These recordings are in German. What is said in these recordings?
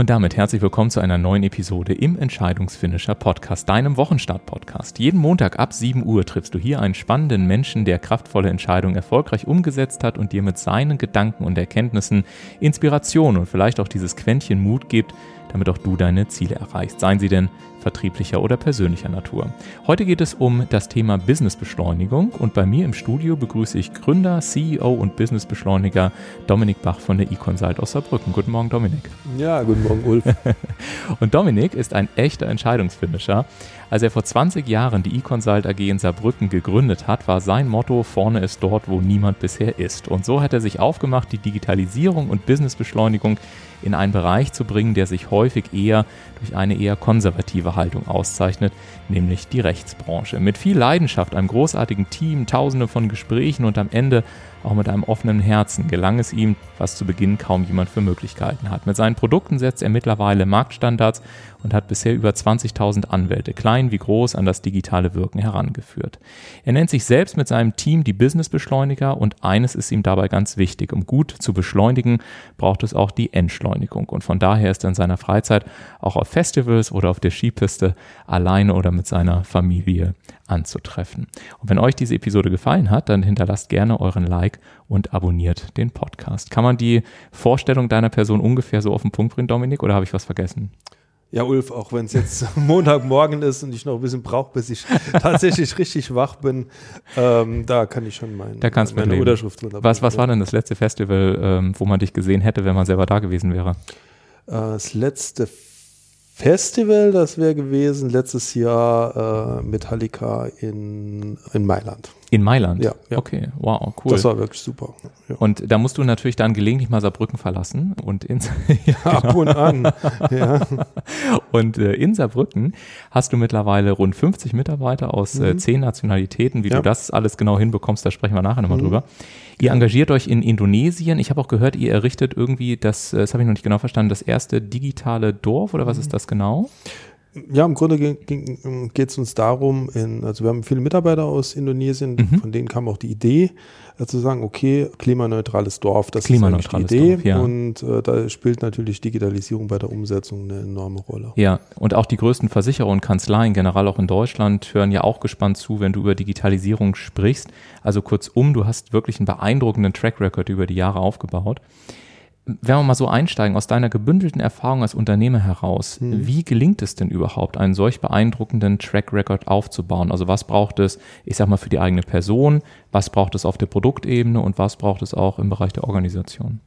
Und damit herzlich willkommen zu einer neuen Episode im Entscheidungsfinisher Podcast, deinem Wochenstart-Podcast. Jeden Montag ab 7 Uhr triffst du hier einen spannenden Menschen, der kraftvolle Entscheidungen erfolgreich umgesetzt hat und dir mit seinen Gedanken und Erkenntnissen Inspiration und vielleicht auch dieses Quäntchen Mut gibt, damit auch du deine Ziele erreichst. Seien sie denn vertrieblicher oder persönlicher Natur. Heute geht es um das Thema Businessbeschleunigung und bei mir im Studio begrüße ich Gründer, CEO und Businessbeschleuniger Dominik Bach von der eConsult aus Saarbrücken. Guten Morgen, Dominik. Ja, guten Morgen, Ulf. und Dominik ist ein echter Entscheidungsfinisher. Als er vor 20 Jahren die eConsult AG in Saarbrücken gegründet hat, war sein Motto, vorne ist dort, wo niemand bisher ist. Und so hat er sich aufgemacht, die Digitalisierung und Businessbeschleunigung in einen Bereich zu bringen, der sich häufig eher durch eine eher konservative Haltung auszeichnet, nämlich die Rechtsbranche. Mit viel Leidenschaft, einem großartigen Team, tausende von Gesprächen und am Ende auch mit einem offenen Herzen gelang es ihm, was zu Beginn kaum jemand für möglich gehalten hat. Mit seinen Produkten setzt er mittlerweile Marktstandards und hat bisher über 20.000 Anwälte, klein wie groß, an das digitale Wirken herangeführt. Er nennt sich selbst mit seinem Team die Businessbeschleuniger und eines ist ihm dabei ganz wichtig. Um gut zu beschleunigen, braucht es auch die Entschleunigung. Und von daher ist er in seiner Freizeit auch auf Festivals oder auf der Skipiste alleine oder mit seiner Familie anzutreffen. Und wenn euch diese Episode gefallen hat, dann hinterlasst gerne euren Like und abonniert den Podcast. Kann man die Vorstellung deiner Person ungefähr so auf den Punkt bringen, Dominik, oder habe ich was vergessen? Ja, Ulf, auch wenn es jetzt Montagmorgen ist und ich noch ein bisschen brauche, bis ich tatsächlich richtig wach bin, ähm, da kann ich schon mein, da kannst meine Unterschrift drin Was, was war denn das letzte Festival, ähm, wo man dich gesehen hätte, wenn man selber da gewesen wäre? Äh, das letzte Festival, das wäre gewesen letztes Jahr äh, Metallica in, in Mailand. In Mailand? Ja, ja. Okay, wow, cool. Das war wirklich super. Ja. Und da musst du natürlich dann gelegentlich mal Saarbrücken verlassen und in, ja, Ab genau. und an. ja. Und äh, in Saarbrücken hast du mittlerweile rund 50 Mitarbeiter aus äh, mhm. äh, zehn Nationalitäten. Wie ja. du das alles genau hinbekommst, da sprechen wir nachher nochmal mhm. drüber. Ihr engagiert euch in Indonesien. Ich habe auch gehört, ihr errichtet irgendwie das, äh, das habe ich noch nicht genau verstanden, das erste digitale Dorf oder was ist das genau? Ja, im Grunde geht es uns darum, in, also wir haben viele Mitarbeiter aus Indonesien, mhm. von denen kam auch die Idee, äh, zu sagen, okay, klimaneutrales Dorf, das klimaneutrales ist die Idee. Dorf, ja. Und äh, da spielt natürlich Digitalisierung bei der Umsetzung eine enorme Rolle. Ja, und auch die größten Versicherer und Kanzleien, generell auch in Deutschland, hören ja auch gespannt zu, wenn du über Digitalisierung sprichst. Also kurzum, du hast wirklich einen beeindruckenden Track Record über die Jahre aufgebaut wenn wir mal so einsteigen, aus deiner gebündelten Erfahrung als Unternehmer heraus, mhm. wie gelingt es denn überhaupt, einen solch beeindruckenden Track Record aufzubauen? Also was braucht es, ich sag mal, für die eigene Person, was braucht es auf der Produktebene und was braucht es auch im Bereich der Organisation?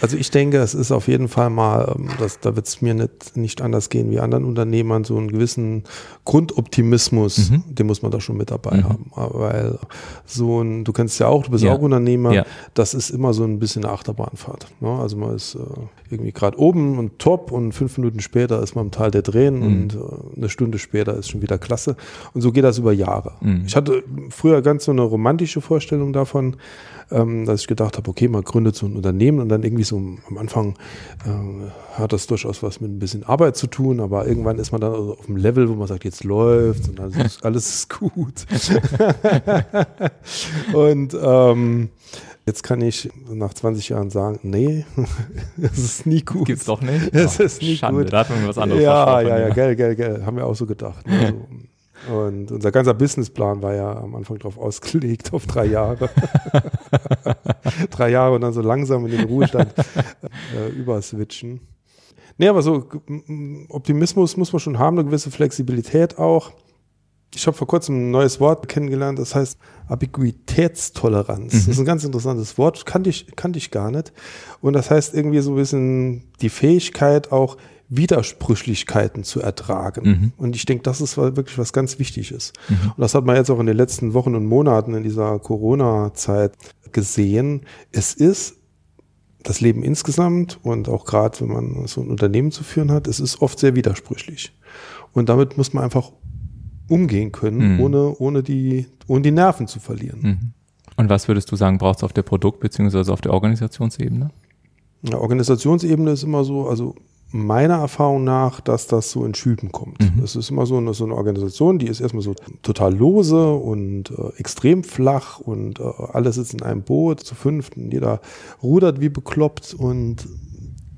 Also ich denke, es ist auf jeden Fall mal, ähm, das, da wird es mir nicht, nicht anders gehen wie anderen Unternehmern, so einen gewissen Grundoptimismus, mhm. den muss man da schon mit dabei mhm. haben. Weil so ein, du kennst ja auch, du bist ja. auch Unternehmer, ja. das ist immer so ein bisschen eine Achterbahnfahrt. Ne? Also man ist äh, irgendwie gerade oben und top und fünf Minuten später ist man im Tal der Tränen mhm. und äh, eine Stunde später ist schon wieder klasse. Und so geht das über Jahre. Mhm. Ich hatte früher ganz so eine romantische Vorstellung davon, ähm, dass ich gedacht habe, okay, man gründet so ein Unternehmen und dann irgendwie so am Anfang äh, hat das durchaus was mit ein bisschen Arbeit zu tun, aber irgendwann ist man dann also auf dem Level, wo man sagt, jetzt läuft und alles ist, alles ist gut. und ähm, Jetzt kann ich nach 20 Jahren sagen, nee, es ist nie gut. Gibt's doch nicht? Es ist nie Schande, gut. Da hat man was anderes Ja, ja, ja, gell, gell, gell, haben wir auch so gedacht. Ne? Und unser ganzer Businessplan war ja am Anfang darauf ausgelegt, auf drei Jahre. drei Jahre und dann so langsam in den Ruhestand äh, überswitchen. Nee, aber so Optimismus muss man schon haben, eine gewisse Flexibilität auch. Ich habe vor kurzem ein neues Wort kennengelernt, das heißt Ambiguitätstoleranz. Mhm. Das ist ein ganz interessantes Wort, kannte ich, kannte ich gar nicht. Und das heißt irgendwie so ein bisschen die Fähigkeit auch Widersprüchlichkeiten zu ertragen. Mhm. Und ich denke, das ist wirklich was ganz Wichtiges. Mhm. Und das hat man jetzt auch in den letzten Wochen und Monaten in dieser Corona-Zeit gesehen. Es ist das Leben insgesamt und auch gerade, wenn man so ein Unternehmen zu führen hat, es ist oft sehr widersprüchlich. Und damit muss man einfach umgehen können, mhm. ohne, ohne, die, ohne die Nerven zu verlieren. Mhm. Und was würdest du sagen, braucht es auf der Produkt- bzw. auf der Organisationsebene? Ja, Organisationsebene ist immer so, also meiner Erfahrung nach, dass das so in Schüben kommt. Mhm. Es ist immer so eine, so eine Organisation, die ist erstmal so total lose und äh, extrem flach und äh, alle sitzen in einem Boot zu fünft und jeder rudert wie bekloppt und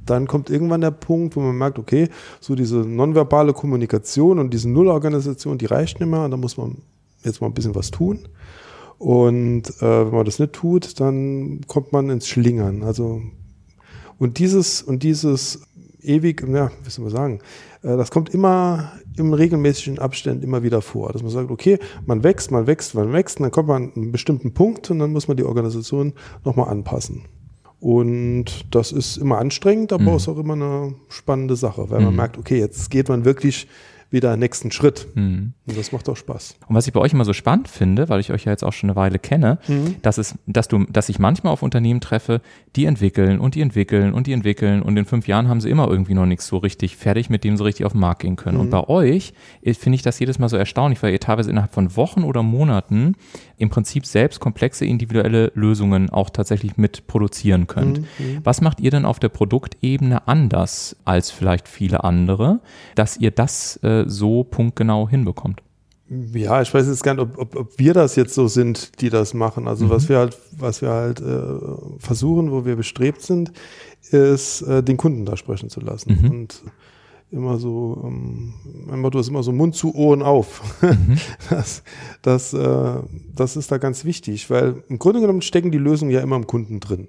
dann kommt irgendwann der Punkt, wo man merkt, okay, so diese nonverbale Kommunikation und diese Nullorganisation, die reicht nicht mehr und da muss man jetzt mal ein bisschen was tun. Und äh, wenn man das nicht tut, dann kommt man ins Schlingern. Also und dieses und dieses ewig, ja, wie soll man sagen, äh, das kommt immer im regelmäßigen Abständen immer wieder vor, dass man sagt, okay, man wächst, man wächst, man wächst, und dann kommt man an einen bestimmten Punkt und dann muss man die Organisation nochmal anpassen. Und das ist immer anstrengend, aber mhm. ist auch immer eine spannende Sache, weil mhm. man merkt, okay, jetzt geht man wirklich wieder einen nächsten Schritt. Mhm. Und das macht auch Spaß. Und was ich bei euch immer so spannend finde, weil ich euch ja jetzt auch schon eine Weile kenne, mhm. dass es, dass du, dass ich manchmal auf Unternehmen treffe, die entwickeln und die entwickeln und die entwickeln und in fünf Jahren haben sie immer irgendwie noch nichts so richtig fertig, mit dem sie richtig auf den Markt gehen können. Mhm. Und bei euch finde ich das jedes Mal so erstaunlich, weil ihr teilweise innerhalb von Wochen oder Monaten im Prinzip selbst komplexe individuelle Lösungen auch tatsächlich mit produzieren könnt. Mhm. mhm. Was macht ihr denn auf der Produktebene anders als vielleicht viele andere, dass ihr das äh, so punktgenau hinbekommt? Ja, ich weiß jetzt gar nicht, ob, ob, ob wir das jetzt so sind, die das machen. Also mhm. was wir halt, was wir halt äh, versuchen, wo wir bestrebt sind, ist, äh, den Kunden da sprechen zu lassen. Mhm. Und immer so, ähm, mein Motto ist immer so Mund zu Ohren auf. Mhm. Das, das, äh, das ist da ganz wichtig, weil im Grunde genommen stecken die Lösungen ja immer im Kunden drin.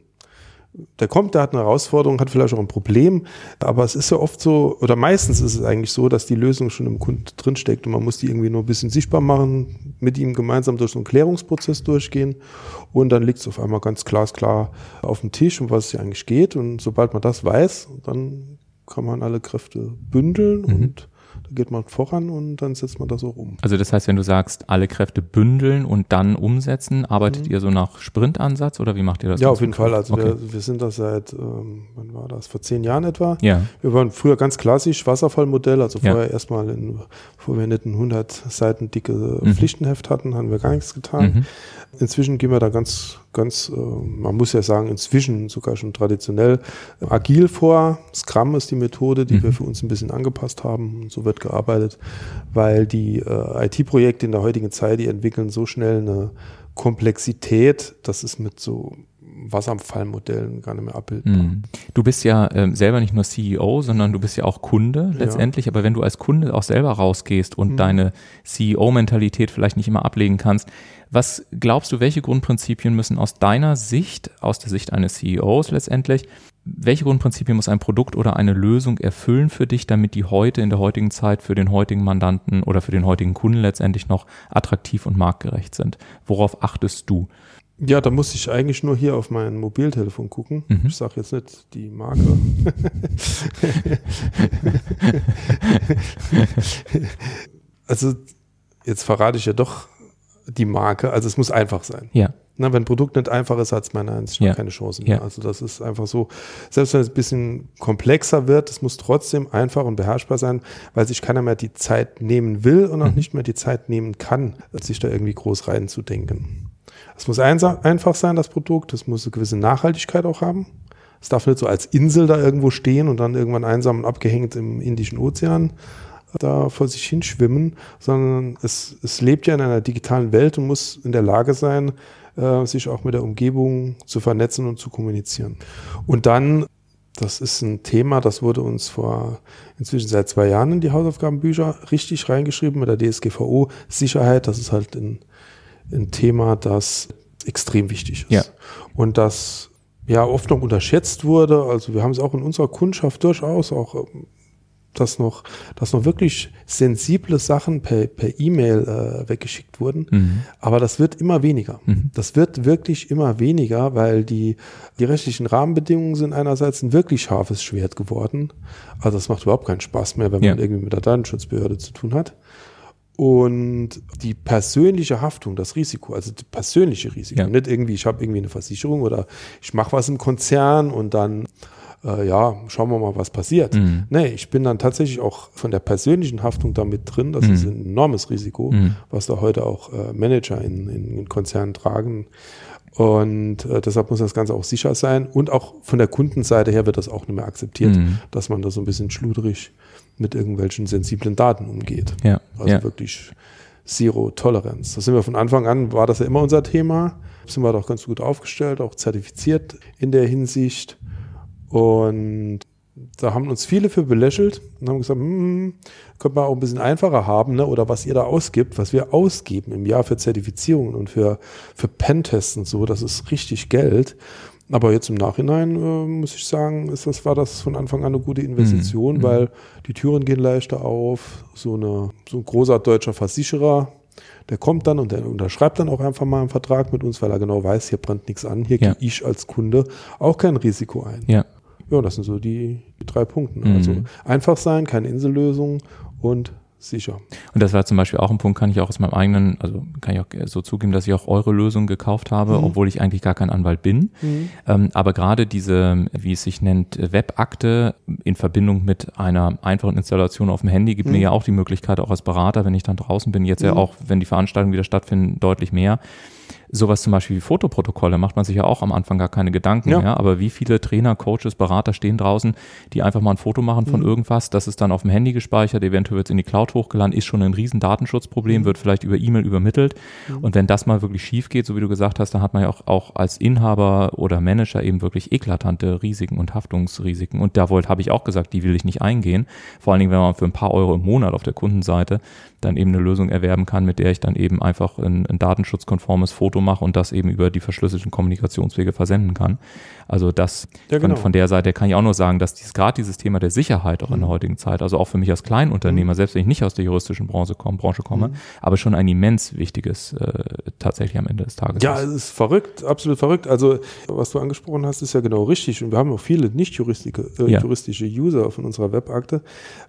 Der kommt, der hat eine Herausforderung, hat vielleicht auch ein Problem, aber es ist ja oft so, oder meistens ist es eigentlich so, dass die Lösung schon im Kunden drinsteckt und man muss die irgendwie nur ein bisschen sichtbar machen, mit ihm gemeinsam durch so einen Klärungsprozess durchgehen und dann liegt es auf einmal ganz glasklar auf dem Tisch, um was es hier eigentlich geht und sobald man das weiß, dann kann man alle Kräfte bündeln mhm. und geht man voran und dann setzt man das auch um. Also das heißt, wenn du sagst, alle Kräfte bündeln und dann umsetzen, arbeitet mhm. ihr so nach Sprintansatz oder wie macht ihr das? Ja, auf jeden Fall. Also okay. wir, wir, sind da seit, ähm, wann war das, vor zehn Jahren etwa. Ja. Wir waren früher ganz klassisch Wasserfallmodell, also vorher ja. erstmal, in, bevor wir nicht ein 100 Seiten dicke mhm. Pflichtenheft hatten, haben wir gar nichts getan. Mhm. Inzwischen gehen wir da ganz, ganz, äh, man muss ja sagen, inzwischen sogar schon traditionell agil vor. Scrum ist die Methode, die mhm. wir für uns ein bisschen angepasst haben. So wird gearbeitet, weil die äh, IT-Projekte in der heutigen Zeit, die entwickeln so schnell eine Komplexität, das ist mit so Wasserfallmodellen gar nicht mehr abbildbar. Mhm. Du bist ja ähm, selber nicht nur CEO, sondern du bist ja auch Kunde letztendlich. Ja. Aber wenn du als Kunde auch selber rausgehst und mhm. deine CEO-Mentalität vielleicht nicht immer ablegen kannst, was glaubst du, welche Grundprinzipien müssen aus deiner Sicht, aus der Sicht eines CEOs letztendlich, welche Grundprinzipien muss ein Produkt oder eine Lösung erfüllen für dich, damit die heute in der heutigen Zeit für den heutigen Mandanten oder für den heutigen Kunden letztendlich noch attraktiv und marktgerecht sind? Worauf achtest du? Ja, da muss ich eigentlich nur hier auf mein Mobiltelefon gucken. Mhm. Ich sage jetzt nicht die Marke. also jetzt verrate ich ja doch die Marke. Also es muss einfach sein. Ja. Na, wenn ein Produkt nicht einfach ist, hat es meiner Ansicht nach ja. keine Chance mehr. Ja. Also das ist einfach so, selbst wenn es ein bisschen komplexer wird, es muss trotzdem einfach und beherrschbar sein, weil sich keiner mehr die Zeit nehmen will und auch mhm. nicht mehr die Zeit nehmen kann, sich da irgendwie groß reinzudenken. Es muss einfach sein, das Produkt, es muss eine gewisse Nachhaltigkeit auch haben. Es darf nicht so als Insel da irgendwo stehen und dann irgendwann einsam und abgehängt im Indischen Ozean da vor sich hinschwimmen, sondern es, es lebt ja in einer digitalen Welt und muss in der Lage sein, äh, sich auch mit der Umgebung zu vernetzen und zu kommunizieren. Und dann, das ist ein Thema, das wurde uns vor inzwischen seit zwei Jahren in die Hausaufgabenbücher richtig reingeschrieben mit der DSGVO. Sicherheit, das ist halt ein, ein Thema, das extrem wichtig ist. Ja. Und das ja oft noch unterschätzt wurde. Also wir haben es auch in unserer Kundschaft durchaus auch ähm, dass noch, dass noch wirklich sensible Sachen per, per E-Mail äh, weggeschickt wurden. Mhm. Aber das wird immer weniger. Mhm. Das wird wirklich immer weniger, weil die, die rechtlichen Rahmenbedingungen sind einerseits ein wirklich scharfes Schwert geworden. Also das macht überhaupt keinen Spaß mehr, wenn ja. man irgendwie mit der Datenschutzbehörde zu tun hat. Und die persönliche Haftung, das Risiko, also das persönliche Risiko, ja. nicht irgendwie, ich habe irgendwie eine Versicherung oder ich mache was im Konzern und dann äh, ja, schauen wir mal, was passiert. Mhm. Nee, ich bin dann tatsächlich auch von der persönlichen Haftung damit drin. Das mhm. ist ein enormes Risiko, mhm. was da heute auch äh, Manager in, in, in, Konzernen tragen. Und äh, deshalb muss das Ganze auch sicher sein. Und auch von der Kundenseite her wird das auch nicht mehr akzeptiert, mhm. dass man da so ein bisschen schludrig mit irgendwelchen sensiblen Daten umgeht. Ja. Also ja. wirklich Zero Toleranz. Das sind wir von Anfang an, war das ja immer unser Thema. Sind wir doch ganz gut aufgestellt, auch zertifiziert in der Hinsicht. Und da haben uns viele für belächelt und haben gesagt, hm, könnte man auch ein bisschen einfacher haben, ne? oder was ihr da ausgibt, was wir ausgeben im Jahr für Zertifizierungen und für, für Pentests und so, das ist richtig Geld. Aber jetzt im Nachhinein äh, muss ich sagen, ist das, war das von Anfang an eine gute Investition, mhm. weil die Türen gehen leichter auf. So, eine, so ein großer deutscher Versicherer, der kommt dann und der unterschreibt dann auch einfach mal einen Vertrag mit uns, weil er genau weiß, hier brennt nichts an, hier ja. gehe ich als Kunde auch kein Risiko ein. Ja. Ja, das sind so die, die drei Punkte. Mhm. Also einfach sein, keine Insellösung und sicher. Und das war zum Beispiel auch ein Punkt, kann ich auch aus meinem eigenen, also kann ich auch so zugeben, dass ich auch eure Lösung gekauft habe, mhm. obwohl ich eigentlich gar kein Anwalt bin. Mhm. Ähm, aber gerade diese, wie es sich nennt, Webakte in Verbindung mit einer einfachen Installation auf dem Handy gibt mhm. mir ja auch die Möglichkeit, auch als Berater, wenn ich dann draußen bin, jetzt ja mhm. auch, wenn die Veranstaltungen wieder stattfinden, deutlich mehr, sowas zum Beispiel wie Fotoprotokolle macht man sich ja auch am Anfang gar keine Gedanken ja. mehr. Aber wie viele Trainer, Coaches, Berater stehen draußen, die einfach mal ein Foto machen von mhm. irgendwas, das ist dann auf dem Handy gespeichert, eventuell wird es in die Cloud hochgeladen, ist schon ein riesen Datenschutzproblem, mhm. wird vielleicht über E-Mail übermittelt. Mhm. Und wenn das mal wirklich schief geht, so wie du gesagt hast, dann hat man ja auch, auch als Inhaber oder Manager eben wirklich eklatante Risiken und Haftungsrisiken. Und da wollte, habe ich auch gesagt, die will ich nicht eingehen. Vor allen Dingen, wenn man für ein paar Euro im Monat auf der Kundenseite dann eben eine Lösung erwerben kann, mit der ich dann eben einfach ein, ein datenschutzkonformes Foto mache und das eben über die verschlüsselten Kommunikationswege versenden kann. Also das ja, genau. von, von, der Seite kann ich auch nur sagen, dass dies, gerade dieses Thema der Sicherheit auch mhm. in der mhm. heutigen Zeit, also auch für mich als Kleinunternehmer, mhm. selbst wenn ich nicht aus der juristischen Branche komme, Branche komme mhm. aber schon ein immens wichtiges äh, tatsächlich am Ende des Tages. Ja, ist. es ist verrückt, absolut verrückt. Also was du angesprochen hast, ist ja genau richtig und wir haben auch viele nicht juristische, äh, ja. juristische User von unserer Webakte,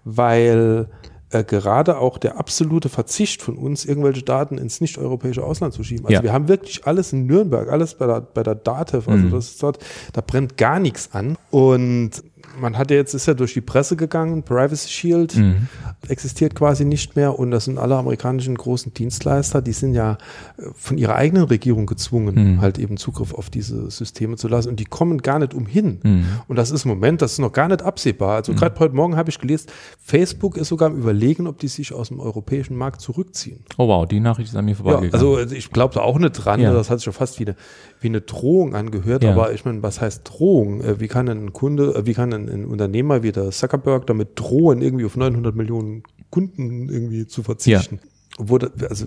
weil äh, gerade auch der absolute Verzicht von uns, irgendwelche Daten ins nicht-europäische Ausland zu schieben. Also ja. wir haben wirklich alles in Nürnberg, alles bei der, bei der DATEV, also mhm. das ist dort, da brennt gar nichts an. Und man hat ja jetzt, ist ja durch die Presse gegangen, Privacy Shield mhm. existiert quasi nicht mehr und das sind alle amerikanischen großen Dienstleister, die sind ja äh, von ihrer eigenen Regierung gezwungen, mhm. halt eben Zugriff auf diese Systeme zu lassen und die kommen gar nicht umhin. Mhm. Und das ist im Moment, das ist noch gar nicht absehbar. Also mhm. gerade heute Morgen habe ich gelesen, Facebook ist sogar am überlegen, ob die sich aus dem europäischen Markt zurückziehen. Oh wow, die Nachricht ist an mir vorbeigegangen. Ja, also ich glaube da auch nicht dran, ja. das hat sich schon fast wie eine, wie eine Drohung angehört, ja. aber ich meine, was heißt Drohung? Äh, wie kann ein Kunde, äh, wie kann ein, ein Unternehmer wie der Zuckerberg damit drohen, irgendwie auf 900 Millionen Kunden irgendwie zu verzichten? Ja. Wo, also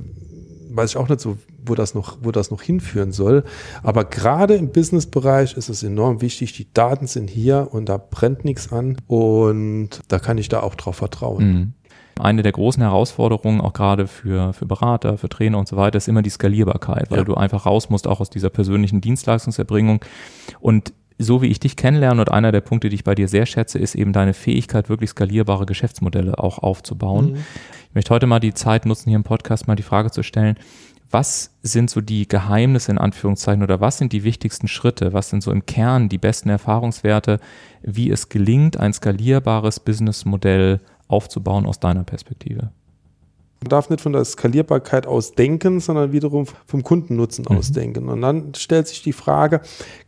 weiß ich auch nicht so, wo das noch, wo das noch hinführen soll. Aber gerade im Businessbereich ist es enorm wichtig. Die Daten sind hier und da brennt nichts an und da kann ich da auch drauf vertrauen. Mhm. Eine der großen Herausforderungen, auch gerade für, für Berater, für Trainer und so weiter, ist immer die Skalierbarkeit, weil ja. du einfach raus musst, auch aus dieser persönlichen Dienstleistungserbringung. Und so wie ich dich kennenlerne und einer der Punkte, die ich bei dir sehr schätze, ist eben deine Fähigkeit, wirklich skalierbare Geschäftsmodelle auch aufzubauen. Mhm. Ich möchte heute mal die Zeit nutzen, hier im Podcast mal die Frage zu stellen, was sind so die Geheimnisse in Anführungszeichen oder was sind die wichtigsten Schritte? Was sind so im Kern die besten Erfahrungswerte, wie es gelingt, ein skalierbares Businessmodell aufzubauen aus deiner Perspektive? Man darf nicht von der Skalierbarkeit aus denken, sondern wiederum vom Kundennutzen mhm. ausdenken. Und dann stellt sich die Frage,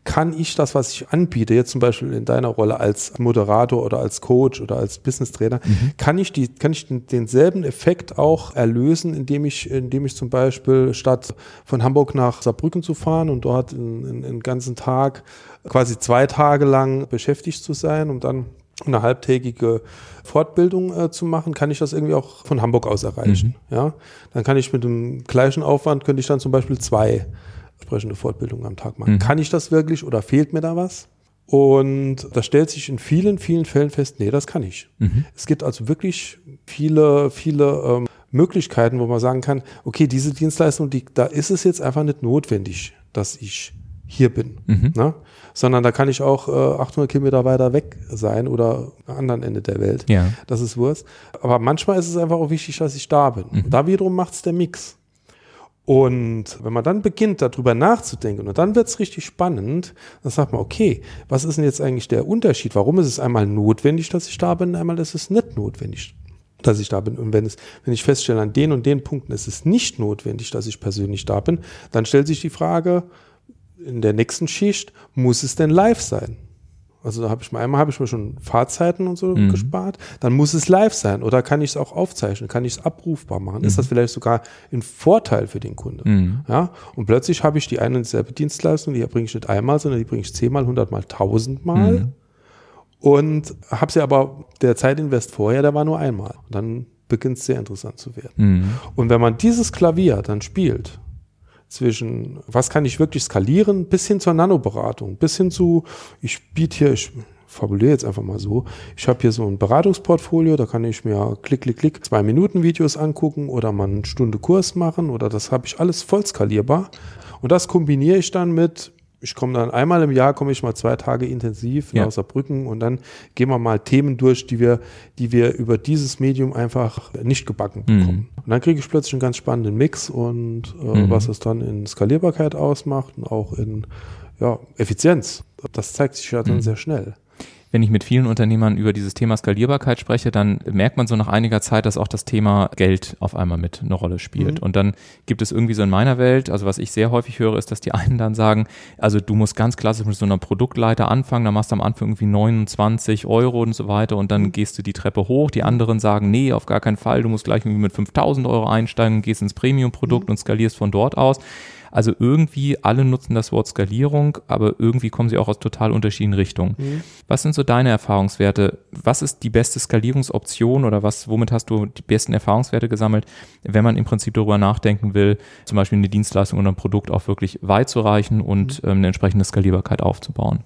kann ich das, was ich anbiete, jetzt zum Beispiel in deiner Rolle als Moderator oder als Coach oder als Business Trainer, mhm. kann ich die, kann ich denselben Effekt auch erlösen, indem ich, indem ich zum Beispiel statt von Hamburg nach Saarbrücken zu fahren und dort einen ganzen Tag, quasi zwei Tage lang beschäftigt zu sein, um dann eine halbtägige Fortbildung äh, zu machen, kann ich das irgendwie auch von Hamburg aus erreichen. Mhm. Ja, dann kann ich mit dem gleichen Aufwand könnte ich dann zum Beispiel zwei entsprechende Fortbildungen am Tag machen. Mhm. Kann ich das wirklich oder fehlt mir da was? Und da stellt sich in vielen, vielen Fällen fest, nee, das kann ich. Mhm. Es gibt also wirklich viele, viele ähm, Möglichkeiten, wo man sagen kann, okay, diese Dienstleistung, die, da ist es jetzt einfach nicht notwendig, dass ich hier bin. Mhm. Ne? Sondern da kann ich auch äh, 800 Kilometer weiter weg sein oder am anderen Ende der Welt. Ja. Das ist Wurst. Aber manchmal ist es einfach auch wichtig, dass ich da bin. Mhm. Da wiederum macht es der Mix. Und wenn man dann beginnt, darüber nachzudenken, und dann wird es richtig spannend, dann sagt man, okay, was ist denn jetzt eigentlich der Unterschied? Warum ist es einmal notwendig, dass ich da bin, einmal ist es nicht notwendig, dass ich da bin. Und wenn, es, wenn ich feststelle, an den und den Punkten ist es nicht notwendig, dass ich persönlich da bin, dann stellt sich die Frage, in der nächsten Schicht muss es denn live sein? Also da habe ich mal einmal habe ich mir schon Fahrzeiten und so mhm. gespart. Dann muss es live sein oder kann ich es auch aufzeichnen? Kann ich es abrufbar machen? Mhm. Ist das vielleicht sogar ein Vorteil für den Kunde? Mhm. Ja. Und plötzlich habe ich die eine und dieselbe Dienstleistung, die bringe ich nicht einmal, sondern die bringe ich zehnmal, hundertmal, tausendmal. Mhm. Und habe sie aber, der Zeitinvest vorher, der war nur einmal. Und dann beginnt es sehr interessant zu werden. Mhm. Und wenn man dieses Klavier dann spielt, zwischen was kann ich wirklich skalieren, bis hin zur Nanoberatung, bis hin zu, ich biete hier, ich fabuliere jetzt einfach mal so, ich habe hier so ein Beratungsportfolio, da kann ich mir klick, klick, klick zwei Minuten Videos angucken oder mal eine Stunde Kurs machen oder das habe ich alles voll skalierbar. Und das kombiniere ich dann mit ich komme dann einmal im Jahr, komme ich mal zwei Tage intensiv Ja. nach Saarbrücken und dann gehen wir mal Themen durch, die wir, die wir über dieses Medium einfach nicht gebacken bekommen. Und dann kriege ich plötzlich einen ganz spannenden Mix und äh, Mhm. was es dann in Skalierbarkeit ausmacht und auch in ja, Effizienz. Das zeigt sich ja dann Mhm. sehr schnell. Wenn ich mit vielen Unternehmern über dieses Thema Skalierbarkeit spreche, dann merkt man so nach einiger Zeit, dass auch das Thema Geld auf einmal mit eine Rolle spielt. Mhm. Und dann gibt es irgendwie so in meiner Welt, also was ich sehr häufig höre, ist, dass die einen dann sagen, also du musst ganz klassisch mit so einer Produktleiter anfangen, da machst du am Anfang irgendwie 29 Euro und so weiter und dann gehst du die Treppe hoch. Die anderen sagen, nee, auf gar keinen Fall, du musst gleich irgendwie mit 5000 Euro einsteigen, gehst ins Premium-Produkt und skalierst von dort aus. Also irgendwie alle nutzen das Wort Skalierung, aber irgendwie kommen sie auch aus total unterschiedlichen Richtungen. Was sind so deine Erfahrungswerte? Was ist die beste Skalierungsoption oder was, womit hast du die besten Erfahrungswerte gesammelt, wenn man im Prinzip darüber nachdenken will, zum Beispiel eine Dienstleistung oder ein Produkt auch wirklich weit zu reichen und ähm, eine entsprechende Skalierbarkeit aufzubauen?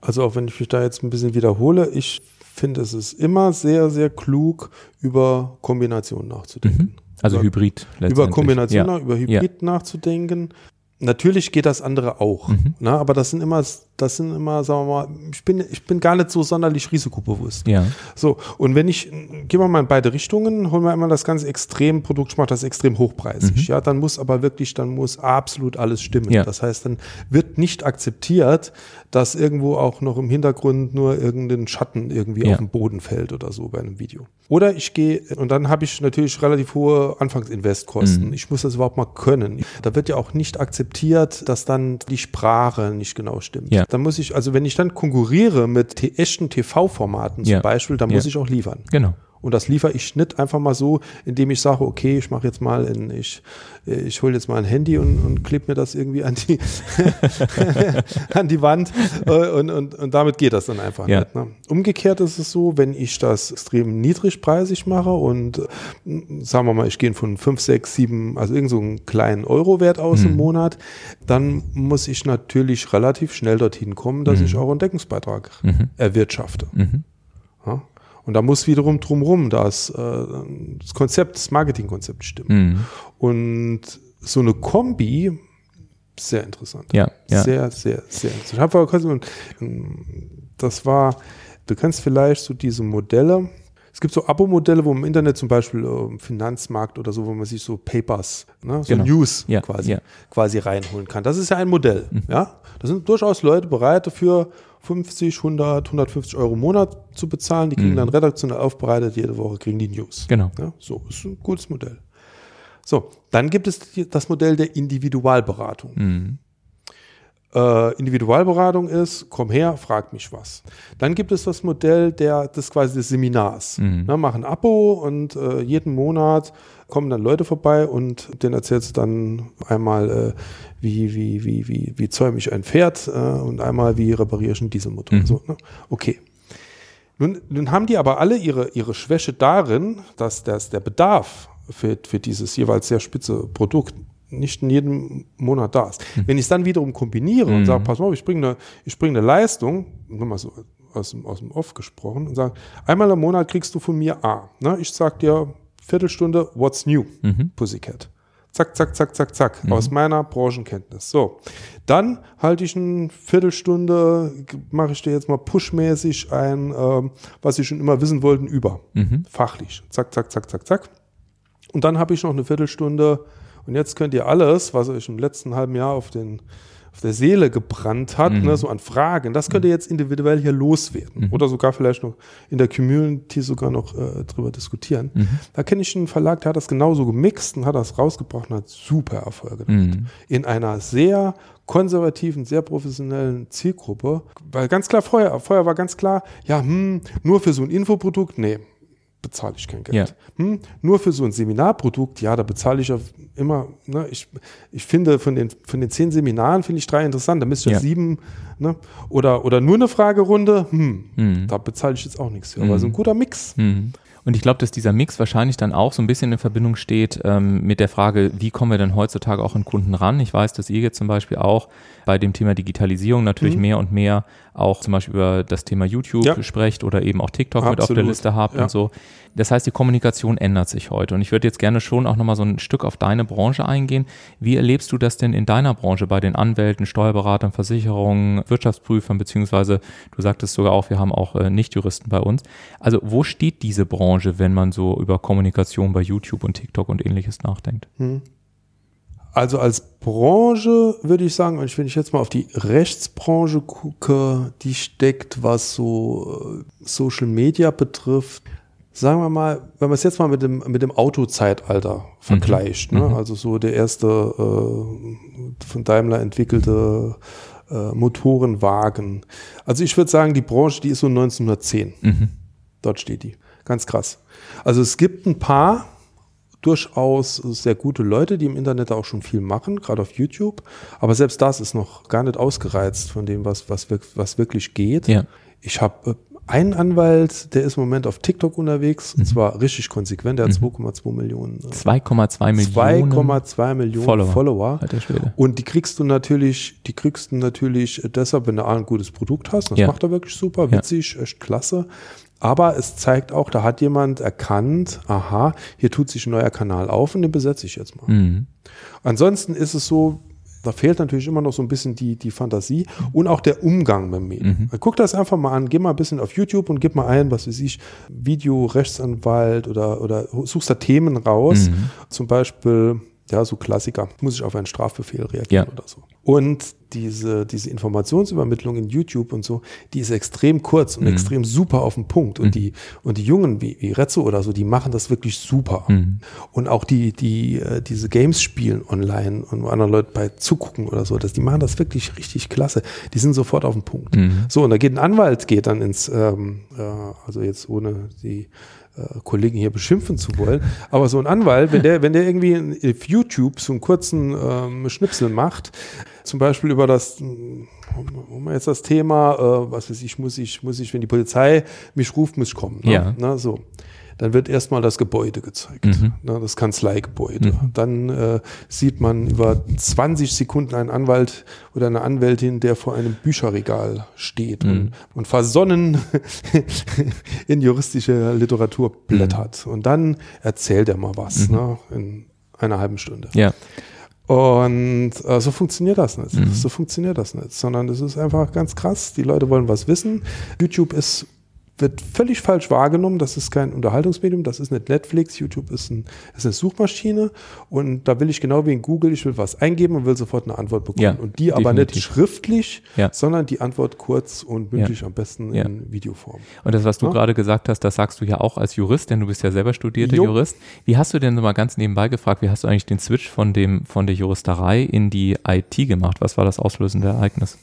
Also auch wenn ich mich da jetzt ein bisschen wiederhole, ich finde, es ist immer sehr, sehr klug, über Kombinationen nachzudenken. Also Über- Hybrid über letztendlich. Kombination, Ja. über Hybrid nachzudenken. Natürlich geht das andere auch, Mhm. ne? aber das sind immer, das sind immer, sagen wir mal, ich bin, ich bin gar nicht so sonderlich risikobewusst. Ja. So, und wenn ich, gehen wir mal in beide Richtungen, holen wir einmal das ganze Extremprodukt, ich mache das extrem hochpreisig, ja, dann muss aber wirklich, dann muss absolut alles stimmen. Mhm. Ja. Das heißt, dann wird nicht akzeptiert, dass irgendwo auch noch im Hintergrund nur irgendein Schatten irgendwie Ja. auf den Boden fällt oder so bei einem Video. Oder ich gehe, und dann habe ich natürlich relativ hohe Anfangsinvestkosten. Mhm. Ich muss das überhaupt mal können. Da wird ja auch nicht akzeptiert, dass dann die Sprache nicht genau stimmt. Ja. Da muss ich, also wenn ich dann konkurriere mit echten TV-Formaten zum Ja. Beispiel, dann muss ich auch liefern. Genau. Und das liefere ich nicht einfach mal so, indem ich sage, okay, ich mache jetzt mal, in, ich, ich hole jetzt mal ein Handy und, und klebe mir das irgendwie an die, an die Wand und, und, und damit geht das dann einfach Ja. nicht. Ne? Umgekehrt ist es so, wenn ich das extrem niedrigpreisig mache und sagen wir mal, ich gehe von 5, 6, 7, also irgend so einen kleinen Euro-Wert aus Mhm. im Monat, dann muss ich natürlich relativ schnell dorthin kommen, dass ich auch einen Deckungsbeitrag Mhm. erwirtschafte. Mhm. Und da muss wiederum drumherum das, äh, das Konzept, das Marketingkonzept stimmen. Mhm. Und so eine Kombi, sehr interessant. Ja, ja. Sehr, sehr, sehr interessant. Ich habe das war, du kennst vielleicht so diese Modelle. Es gibt so Abo-Modelle, wo im Internet zum Beispiel äh, im Finanzmarkt oder so, wo man sich so Papers, ne, so Genau. News Ja, quasi, ja. quasi reinholen kann. Das ist ja ein Modell. Mhm. Ja? Da sind durchaus Leute bereit dafür, 50, 100, 150 Euro im Monat zu bezahlen. Die kriegen Mhm. dann redaktionell aufbereitet, jede Woche kriegen die News. Genau. Ja, so, ist ein gutes Modell. So, dann gibt es das Modell der Individualberatung. Mhm. Äh, Individualberatung ist, komm her, frag mich was. Dann gibt es das Modell der, des quasi des Seminars. Mhm. Ne, mach ein Abo und äh, jeden Monat kommen dann Leute vorbei und denen erzählst du dann einmal, äh, wie, wie, wie, wie, wie zäume ich ein Pferd äh, und einmal, wie repariere ich einen Dieselmotor. Mhm. So, ne? Okay. Nun, nun haben die aber alle ihre, ihre Schwäche darin, dass, dass der Bedarf für, für dieses jeweils sehr spitze Produkt nicht in jedem Monat da ist. Wenn ich es dann wiederum kombiniere und Mhm. sage, pass mal auf, ich bringe eine, ich bringe eine Leistung, nur mal so aus dem, aus dem Off gesprochen, und sage, einmal im Monat kriegst du von mir A. Ne? Ich sag dir Viertelstunde, what's new, Mhm. Pussycat. Zack, zack, zack, zack, zack, aus meiner Branchenkenntnis. So, dann halte ich eine Viertelstunde, mache ich dir jetzt mal pushmäßig ein, ähm, was Sie schon immer wissen wollten, über. Mhm. Fachlich. Zack, zack, zack, zack, zack. Und dann habe ich noch eine Viertelstunde und jetzt könnt ihr alles, was euch im letzten halben Jahr auf, den, auf der Seele gebrannt hat, Mhm. ne, so an Fragen, das könnt ihr jetzt individuell hier loswerden. Oder sogar vielleicht noch in der Community sogar noch äh, drüber diskutieren. Mhm. Da kenne ich einen Verlag, der hat das genauso gemixt und hat das rausgebracht und hat super Erfolge damit. Mhm. In einer sehr konservativen, sehr professionellen Zielgruppe. Weil ganz klar, vorher, vorher war ganz klar, ja, hm, nur für so ein Infoprodukt, nee. Bezahle ich kein Geld. Ja. Hm, nur für so ein Seminarprodukt, ja, da bezahle ich immer, ne, ich, ich finde von den, von den zehn Seminaren finde ich drei interessant, da müsste ich ja. sieben, ne, oder, oder nur eine Fragerunde, hm, mhm. da bezahle ich jetzt auch nichts für, mhm. aber so ein guter Mix. Mhm. Und ich glaube, dass dieser Mix wahrscheinlich dann auch so ein bisschen in Verbindung steht ähm, mit der Frage, wie kommen wir denn heutzutage auch an Kunden ran? Ich weiß, dass ihr jetzt zum Beispiel auch bei dem Thema Digitalisierung natürlich mhm. mehr und mehr auch zum Beispiel über das Thema YouTube ja. sprecht oder eben auch TikTok Absolut. mit auf der Liste habt ja. und so. Das heißt, die Kommunikation ändert sich heute. Und ich würde jetzt gerne schon auch nochmal so ein Stück auf deine Branche eingehen. Wie erlebst du das denn in deiner Branche bei den Anwälten, Steuerberatern, Versicherungen, Wirtschaftsprüfern, beziehungsweise du sagtest sogar auch, wir haben auch äh, Nichtjuristen bei uns. Also wo steht diese Branche, wenn man so über Kommunikation bei YouTube und TikTok und ähnliches nachdenkt? Hm. Also als Branche würde ich sagen, wenn ich jetzt mal auf die Rechtsbranche gucke, die steckt, was so äh, Social Media betrifft, sagen wir mal, wenn man es jetzt mal mit dem, mit dem Autozeitalter vergleicht, mhm. ne? Mhm. also so der erste äh, von Daimler entwickelte äh, Motorenwagen. Also ich würde sagen, die Branche, die ist so 1910. Mhm. Dort steht die. Ganz krass. Also es gibt ein paar durchaus sehr gute Leute, die im Internet auch schon viel machen, gerade auf YouTube. Aber selbst das ist noch gar nicht ausgereizt von dem, was, was, was wirklich geht. Ja. Ich habe äh, einen Anwalt, der ist im Moment auf TikTok unterwegs, mhm. und zwar richtig konsequent, der hat 2,2 mhm. Millionen. 2,2 Millionen. 2,2 Millionen Follower. Follower. Und die kriegst du natürlich, die kriegst du natürlich deshalb, wenn du ein gutes Produkt hast. Das ja. macht er wirklich super, witzig, ja. echt klasse. Aber es zeigt auch, da hat jemand erkannt, aha, hier tut sich ein neuer Kanal auf und den besetze ich jetzt mal. Mhm. Ansonsten ist es so, da fehlt natürlich immer noch so ein bisschen die, die Fantasie und auch der Umgang mit Medien. Mhm. Guck das einfach mal an, geh mal ein bisschen auf YouTube und gib mal ein, was weiß ich, Video, Rechtsanwalt oder, oder suchst da Themen raus. Mhm. Zum Beispiel, ja, so Klassiker, muss ich auf einen Strafbefehl reagieren ja. oder so. Und diese, diese Informationsübermittlung in YouTube und so, die ist extrem kurz und mhm. extrem super auf den Punkt. Und mhm. die, und die Jungen wie, wie Rezzo oder so, die machen das wirklich super. Mhm. Und auch die, die, äh, diese Games spielen online und wo andere Leute bei zugucken oder so, das, die machen das wirklich richtig klasse. Die sind sofort auf den Punkt. Mhm. So, und da geht ein Anwalt, geht dann ins, ähm, äh, also jetzt ohne die Kollegen hier beschimpfen zu wollen. Aber so ein Anwalt, wenn der, wenn der irgendwie auf YouTube so einen kurzen ähm, Schnipsel macht, zum Beispiel über das, um jetzt das Thema, äh, was weiß ich, muss ich, muss ich, wenn die Polizei mich ruft, muss ich kommen. Ne? Ja. Na, so dann wird erstmal das Gebäude gezeigt, mhm. ne, das Kanzleigebäude. Mhm. Dann äh, sieht man über 20 Sekunden einen Anwalt oder eine Anwältin, der vor einem Bücherregal steht mhm. und, und versonnen in juristische Literatur blättert. Mhm. Und dann erzählt er mal was mhm. ne, in einer halben Stunde. Ja. Und äh, so funktioniert das nicht. Mhm. So funktioniert das nicht, sondern es ist einfach ganz krass. Die Leute wollen was wissen. YouTube ist wird völlig falsch wahrgenommen. Das ist kein Unterhaltungsmedium, das ist nicht Netflix. YouTube ist, ein, ist eine Suchmaschine und da will ich genau wie in Google, ich will was eingeben und will sofort eine Antwort bekommen. Ja, und die definitiv. aber nicht schriftlich, ja. sondern die Antwort kurz und mündlich ja. am besten in Videoform. Und das, was du gerade gesagt hast, das sagst du ja auch als Jurist, denn du bist ja selber studierter jo. Jurist. Wie hast du denn so mal ganz nebenbei gefragt, wie hast du eigentlich den Switch von dem, von der Juristerei in die IT gemacht? Was war das auslösende Ereignis?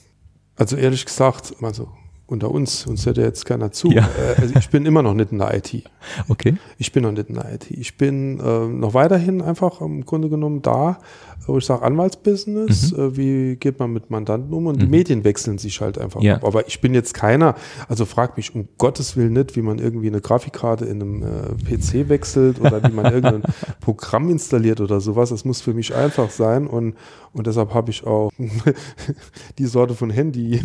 Also ehrlich gesagt, also unter uns, uns hört ja jetzt keiner zu. Ja. Äh, also ich bin immer noch nicht in der IT. Okay. Ich bin noch nicht in der IT. Ich bin äh, noch weiterhin einfach im Grunde genommen da, wo ich sage Anwaltsbusiness, mhm. äh, wie geht man mit Mandanten um und mhm. die Medien wechseln sich halt einfach ja. ab. Aber ich bin jetzt keiner, also frag mich um Gottes Willen nicht, wie man irgendwie eine Grafikkarte in einem äh, PC wechselt oder wie man irgendein Programm installiert oder sowas. Das muss für mich einfach sein und, und deshalb habe ich auch die Sorte von Handy,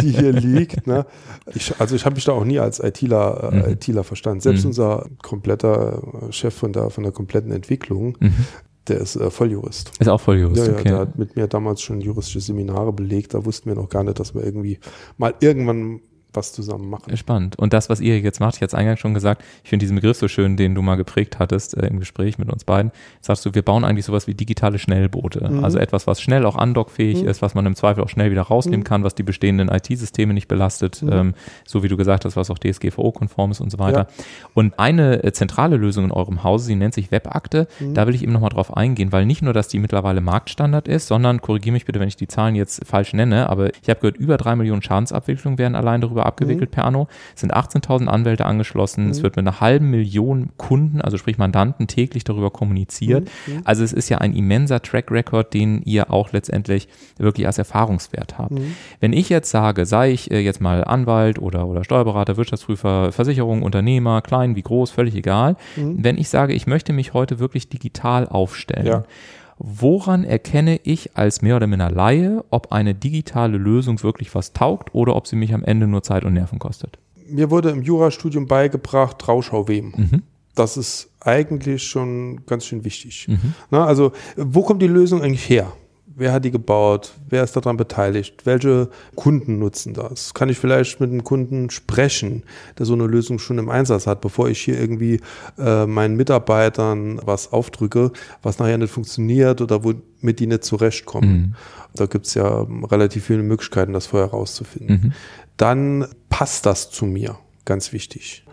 die hier liegt. Ne? Ich, also ich habe mich da auch nie als ITler, äh, mhm. ITler verstanden. Selbst mhm. unser kompletter Chef von der, von der kompletten Entwicklung, mhm. Der ist äh, Volljurist. Ist auch Volljurist, ja, ja, okay. Der hat mit mir damals schon juristische Seminare belegt. Da wussten wir noch gar nicht, dass wir irgendwie mal irgendwann was zusammen machen. Spannend. Und das, was ihr jetzt macht, ich hatte es eingangs schon gesagt, ich finde diesen Begriff so schön, den du mal geprägt hattest äh, im Gespräch mit uns beiden. Sagst du, wir bauen eigentlich sowas wie digitale Schnellboote. Mhm. Also etwas, was schnell auch andockfähig mhm. ist, was man im Zweifel auch schnell wieder rausnehmen mhm. kann, was die bestehenden IT-Systeme nicht belastet, mhm. ähm, so wie du gesagt hast, was auch DSGVO-konform ist und so weiter. Ja. Und eine äh, zentrale Lösung in eurem Hause, sie nennt sich Webakte. Mhm. Da will ich eben nochmal drauf eingehen, weil nicht nur, dass die mittlerweile Marktstandard ist, sondern korrigiere mich bitte, wenn ich die Zahlen jetzt falsch nenne, aber ich habe gehört, über drei Millionen Schadensabwicklungen werden allein darüber darüber abgewickelt Mhm. per Anno. Es sind 18.000 Anwälte angeschlossen. Es Mhm. wird mit einer halben Million Kunden, also sprich Mandanten, täglich darüber kommuniziert. Mhm. Also es ist ja ein immenser Track Record, den ihr auch letztendlich wirklich als Erfahrungswert habt. Mhm. Wenn ich jetzt sage, sei ich äh, jetzt mal Anwalt oder, oder Steuerberater, Wirtschaftsprüfer, Versicherung, Unternehmer, klein wie groß, völlig egal. Mhm. Wenn ich sage, ich möchte mich heute wirklich digital aufstellen, Ja. Woran erkenne ich als mehr oder minder Laie, ob eine digitale Lösung wirklich was taugt oder ob sie mich am Ende nur Zeit und Nerven kostet? Mir wurde im Jurastudium beigebracht, Trauschau wem. Mhm. Das ist eigentlich schon ganz schön wichtig. Mhm. Na, also, wo kommt die Lösung eigentlich her? Wer hat die gebaut? Wer ist daran beteiligt? Welche Kunden nutzen das? Kann ich vielleicht mit einem Kunden sprechen, der so eine Lösung schon im Einsatz hat, bevor ich hier irgendwie äh, meinen Mitarbeitern was aufdrücke, was nachher nicht funktioniert oder womit die nicht zurechtkommen? Mhm. Da gibt es ja relativ viele Möglichkeiten, das vorher rauszufinden. Mhm. Dann passt das zu mir, ganz wichtig.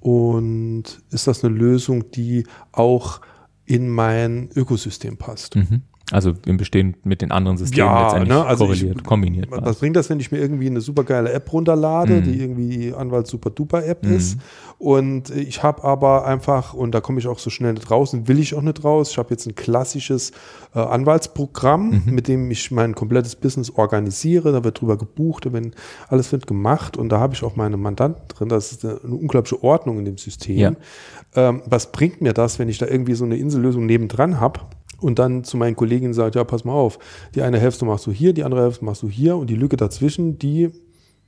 Und ist das eine Lösung, die auch in mein Ökosystem passt? Mhm. Also im Bestehen mit den anderen Systemen Ja, letztendlich ne, also korreliert, ich- kombiniert. Was war. bringt das, wenn ich mir irgendwie eine super geile App runterlade, Mhm. die irgendwie die Anwalt Super Duper App Mhm. ist und ich habe aber einfach, und da komme ich auch so schnell nicht raus und will ich auch nicht raus, ich habe jetzt ein klassisches äh, Anwaltsprogramm, Mhm. mit dem ich mein komplettes Business organisiere, da wird drüber gebucht, da wird, alles wird gemacht und da habe ich auch meine Mandanten drin, das ist eine, eine unglaubliche Ordnung in dem System. Ja. Ähm, was bringt mir das, wenn ich da irgendwie so eine Insellösung nebendran habe? Und dann zu meinen Kolleginnen sagt, ja, pass mal auf, die eine Hälfte machst du hier, die andere Hälfte machst du hier und die Lücke dazwischen, die,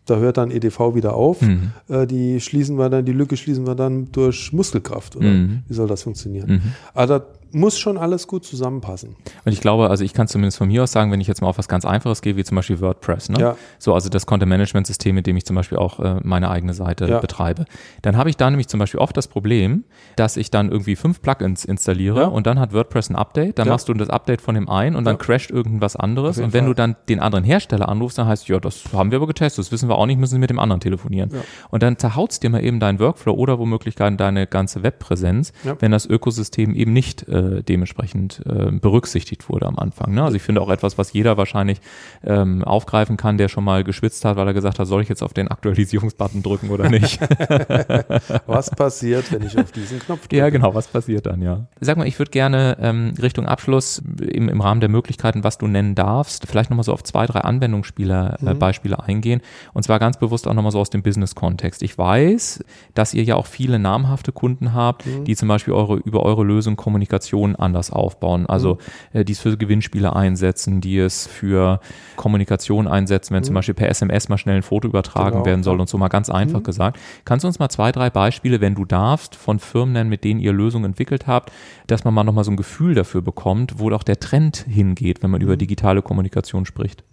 da hört dann EDV wieder auf, Mhm. äh, die schließen wir dann, die Lücke schließen wir dann durch Muskelkraft oder Mhm. wie soll das funktionieren? Mhm. Also muss schon alles gut zusammenpassen. Und ich glaube, also ich kann zumindest von mir aus sagen, wenn ich jetzt mal auf was ganz Einfaches gehe, wie zum Beispiel WordPress, ne? Ja. So, also das Content-Management-System, mit dem ich zum Beispiel auch äh, meine eigene Seite Ja. betreibe. Dann habe ich da nämlich zum Beispiel oft das Problem, dass ich dann irgendwie fünf Plugins installiere Ja. und dann hat WordPress ein Update, dann machst du das Update von dem einen und dann crasht irgendwas anderes. Und wenn Fall. du dann den anderen Hersteller anrufst, dann heißt ja, das haben wir aber getestet, das wissen wir auch nicht, müssen sie mit dem anderen telefonieren. Und dann zerhaut's dir mal eben deinen Workflow oder womöglich gar deine ganze Webpräsenz, wenn das Ökosystem eben nicht äh, dementsprechend äh, berücksichtigt wurde am Anfang. Ne? Also ich finde auch etwas, was jeder wahrscheinlich ähm, aufgreifen kann, der schon mal geschwitzt hat, weil er gesagt hat, soll ich jetzt auf den Aktualisierungsbutton drücken oder nicht? Was passiert, wenn ich auf diesen Knopf drücke? ja, genau, was passiert dann, ja. Sag mal, ich würde gerne ähm, Richtung Abschluss im, im Rahmen der Möglichkeiten, was du nennen darfst, vielleicht nochmal so auf zwei, drei Anwendungsspiele äh, Mhm. Beispiele eingehen. Und zwar ganz bewusst auch nochmal so aus dem Business-Kontext. Ich weiß, dass ihr ja auch viele namhafte Kunden habt, Mhm. die zum Beispiel eure, über eure Lösung Kommunikation anders aufbauen. Also Mhm. äh, die es für Gewinnspiele einsetzen, die es für Kommunikation einsetzen, wenn zum Beispiel per SMS mal schnell ein Foto übertragen Mhm. Genau, werden soll und so mal ganz einfach Mhm. gesagt. Kannst du uns mal zwei, drei Beispiele, wenn du darfst, von Firmen nennen, mit denen ihr Lösungen entwickelt habt, dass man mal nochmal so ein Gefühl dafür bekommt, wo doch der Trend hingeht, wenn man über digitale Kommunikation spricht?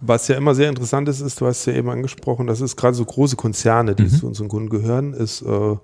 Was ja immer sehr interessant ist, ist, du hast ja eben angesprochen, das ist gerade so große Konzerne, die Mhm. zu unseren Kunden gehören, ist, äh,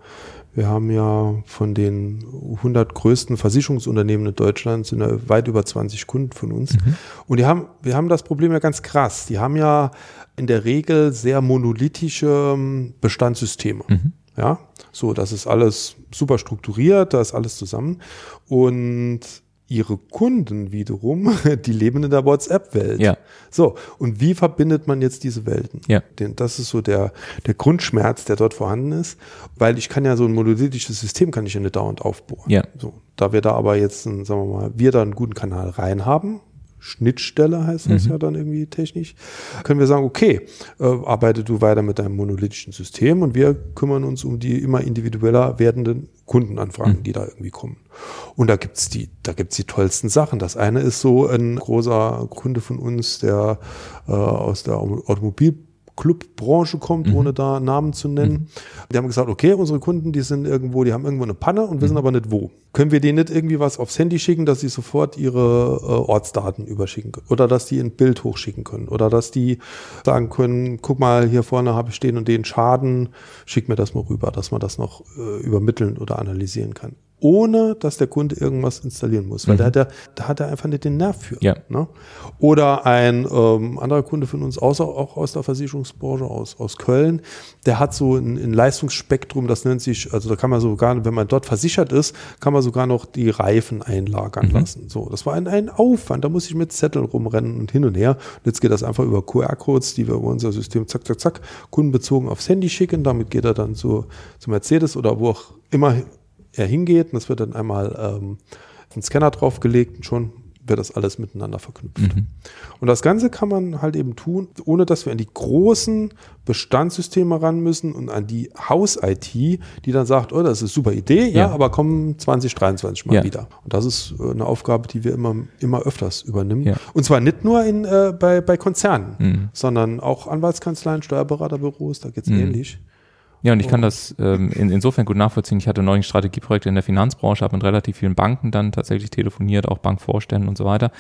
wir haben ja von den 100 größten Versicherungsunternehmen in Deutschland sind ja weit über 20 Kunden von uns. Mhm. Und die haben, wir haben das Problem ja ganz krass. Die haben ja in der Regel sehr monolithische ähm, Bestandssysteme. Mhm. Ja, so, das ist alles super strukturiert, da ist alles zusammen. Und ihre Kunden wiederum, die leben in der WhatsApp-Welt. Ja. So, und wie verbindet man jetzt diese Welten? Ja. Denn das ist so der, der Grundschmerz, der dort vorhanden ist, weil ich kann ja so ein monolithisches System kann ich ja nicht dauernd aufbohren. Ja. So, da wir da aber jetzt, einen, sagen wir mal, wir da einen guten Kanal rein haben, Schnittstelle heißt das Mhm. ja dann irgendwie technisch, können wir sagen, okay, äh, arbeite du weiter mit deinem monolithischen System und wir kümmern uns um die immer individueller werdenden Kundenanfragen, Mhm. die da irgendwie kommen. Und da gibt's die, da gibt's die tollsten Sachen. Das eine ist so ein großer Kunde von uns, der äh, aus der Automobilclubbranche kommt, Mhm. ohne da Namen zu nennen. Die haben gesagt, okay, unsere Kunden, die sind irgendwo, die haben irgendwo eine Panne und Mhm. wissen aber nicht wo. Können wir denen nicht irgendwie was aufs Handy schicken, dass sie sofort ihre äh, Ortsdaten überschicken können? Oder dass die ein Bild hochschicken können? Oder dass die sagen können, guck mal, hier vorne habe ich den und den Schaden, schick mir das mal rüber, dass man das noch äh, übermitteln oder analysieren kann. Ohne dass der Kunde irgendwas installieren muss, weil Mhm. da, hat er, da hat er einfach nicht den Nerv für. Ja. Ne? Oder ein ähm, anderer Kunde von uns, außer, auch aus der Versicherungsbranche, aus, aus Köln, der hat so ein, ein Leistungsspektrum, das nennt sich, also da kann man sogar, wenn man dort versichert ist, kann man sogar noch die Reifen einlagern lassen. So, das war ein, ein Aufwand, da muss ich mit Zetteln rumrennen und hin und her. Und jetzt geht das einfach über QR-Codes, die wir über unser System zack, zack, zack, kundenbezogen aufs Handy schicken. Damit geht er dann zu, zu Mercedes oder wo auch immer er hingeht. Und das wird dann einmal ähm, den Scanner draufgelegt und schon wird das alles miteinander verknüpft. Und das Ganze kann man halt eben tun, ohne dass wir an die großen Bestandssysteme ran müssen und an die Haus-IT, die dann sagt, oh, das ist eine super Idee, ja, Ja. aber kommen 2023 mal Ja. wieder. Und das ist äh, eine Aufgabe, die wir immer, immer öfters übernehmen. Ja. Und zwar nicht nur in, äh, bei, bei Konzernen, Mhm. sondern auch Anwaltskanzleien, Steuerberaterbüros, da geht's Mhm. ähnlich. Ja, und ich kann das ähm, in, insofern gut nachvollziehen. Ich hatte neulich ein Strategieprojekt in der Finanzbranche, habe mit relativ vielen Banken dann tatsächlich telefoniert, auch Bankvorständen und so weiter.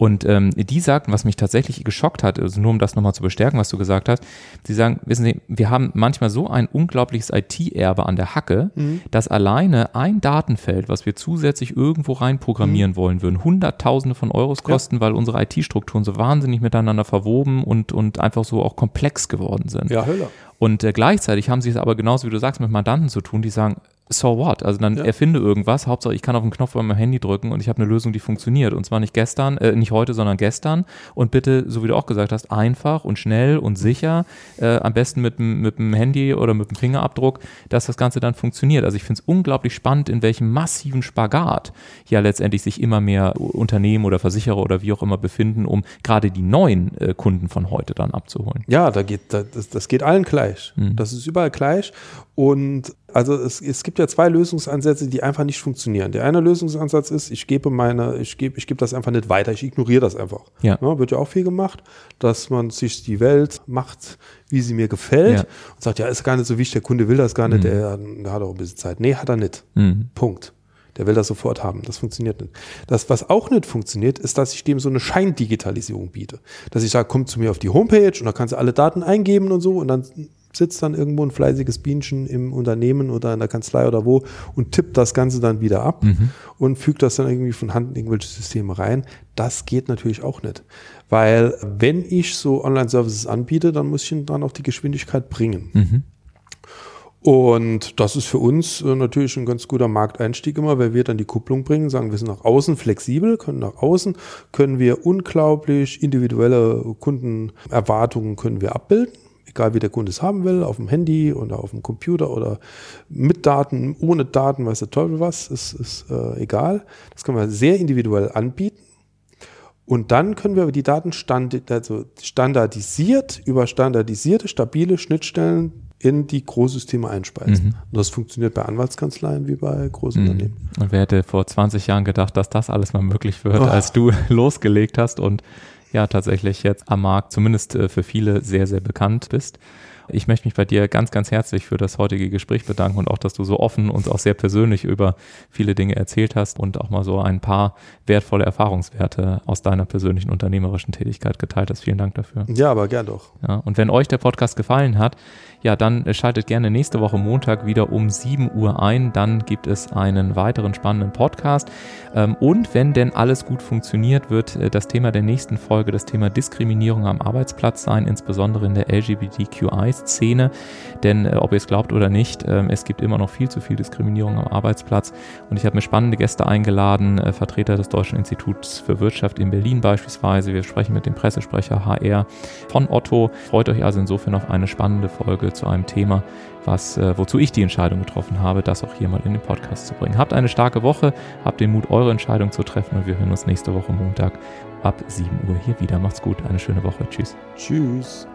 Und ähm, die sagten, was mich tatsächlich geschockt hat, also nur um das nochmal zu bestärken, was du gesagt hast, sie sagen, wissen Sie, wir haben manchmal so ein unglaubliches IT-Erbe an der Hacke, dass alleine ein Datenfeld, was wir zusätzlich irgendwo rein programmieren wollen würden, Hunderttausende von Euros kosten, weil unsere IT-Strukturen so wahnsinnig miteinander verwoben und, und einfach so auch komplex geworden sind. Ja, Höller. Und äh, gleichzeitig haben sie es aber genauso wie du sagst mit Mandanten zu tun, die sagen, so what? Also dann Ja. erfinde irgendwas, Hauptsache ich kann auf den Knopf bei meinem Handy drücken und ich habe eine Lösung, die funktioniert. Und zwar nicht gestern, äh, nicht heute, sondern gestern. Und bitte, so wie du auch gesagt hast, einfach und schnell und sicher, äh, am besten mit, dem- mit dem Handy oder mit dem Fingerabdruck, dass das Ganze dann funktioniert. Also ich finde es unglaublich spannend, in welchem massiven Spagat ja letztendlich sich immer mehr Unternehmen oder Versicherer oder wie auch immer befinden, um gerade die neuen äh, Kunden von heute dann abzuholen. Ja, da geht, da, das, das geht allen gleich. Mhm. Das ist überall gleich. Und also es, es gibt ja zwei Lösungsansätze, die einfach nicht funktionieren. Der eine Lösungsansatz ist, ich gebe meine, ich gebe, ich gebe das einfach nicht weiter, ich ignoriere das einfach. Ja. wird ja auch viel gemacht, dass man sich die Welt macht, wie sie mir gefällt Ja. und sagt, ja, ist gar nicht so wichtig, der Kunde will das gar nicht, der, der hat auch ein bisschen Zeit. Nee, hat er nicht. Mhm. Punkt. Der will das sofort haben. Das funktioniert nicht. Das, was auch nicht funktioniert, ist, dass ich dem so eine Scheindigitalisierung biete. Dass ich sage, komm zu mir auf die Homepage und da kannst du alle Daten eingeben und so und dann sitzt dann irgendwo ein fleißiges Bienchen im Unternehmen oder in der Kanzlei oder wo und tippt das Ganze dann wieder ab und fügt das dann irgendwie von Hand in irgendwelche Systeme rein. Das geht natürlich auch nicht. Weil wenn ich so Online-Services anbiete, dann muss ich dann auch die Geschwindigkeit bringen. Mhm. Und das ist für uns äh, natürlich ein ganz guter Markteinstieg immer, weil wir dann die Kupplung bringen, sagen, wir sind nach außen flexibel, können nach außen, können wir unglaublich individuelle Kundenerwartungen können wir abbilden. Egal wie der Kunde es haben will, auf dem Handy oder auf dem Computer oder mit Daten, ohne Daten, weiß der Teufel was, ist, ist äh, egal. Das können wir sehr individuell anbieten. Und dann können wir die Daten stand, also standardisiert über standardisierte, stabile Schnittstellen in die Großsysteme einspeisen. Und das funktioniert bei Anwaltskanzleien wie bei großen Unternehmen. Und wer hätte vor 20 Jahren gedacht, dass das alles mal möglich wird, Oh. als du losgelegt hast und ja tatsächlich jetzt am Markt zumindest äh, für viele sehr, sehr bekannt bist. Ich möchte mich bei dir ganz, ganz herzlich für das heutige Gespräch bedanken und auch, dass du so offen uns auch sehr persönlich über viele Dinge erzählt hast und auch mal so ein paar wertvolle Erfahrungswerte aus deiner persönlichen unternehmerischen Tätigkeit geteilt hast. Vielen Dank dafür. Ja, aber gern doch. Ja, und wenn euch der Podcast gefallen hat, ja, dann äh, schaltet gerne nächste Woche Montag wieder um 7 Uhr ein. Dann gibt es einen weiteren spannenden Podcast. Ähm, und wenn denn alles gut funktioniert, wird äh, das Thema der nächsten Folge das Thema Diskriminierung am Arbeitsplatz sein, insbesondere in der LGBTQI-Szene. Denn äh, ob ihr es glaubt oder nicht, ähm, es gibt immer noch viel zu viel Diskriminierung am Arbeitsplatz. Und ich habe mir spannende Gäste eingeladen, Vertreter des Deutschen Instituts für Wirtschaft in Berlin beispielsweise. Wir sprechen mit dem Pressesprecher HR von Otto. Freut euch also insofern auf eine spannende Zu einem Thema, was, äh, wozu ich die Entscheidung getroffen habe, das auch hier mal in den Podcast zu bringen. Habt eine starke Woche, habt den Mut, eure Entscheidung zu treffen und wir hören uns nächste Woche Montag ab 7 Uhr hier wieder. Macht's gut, eine schöne Woche. Tschüss. Tschüss.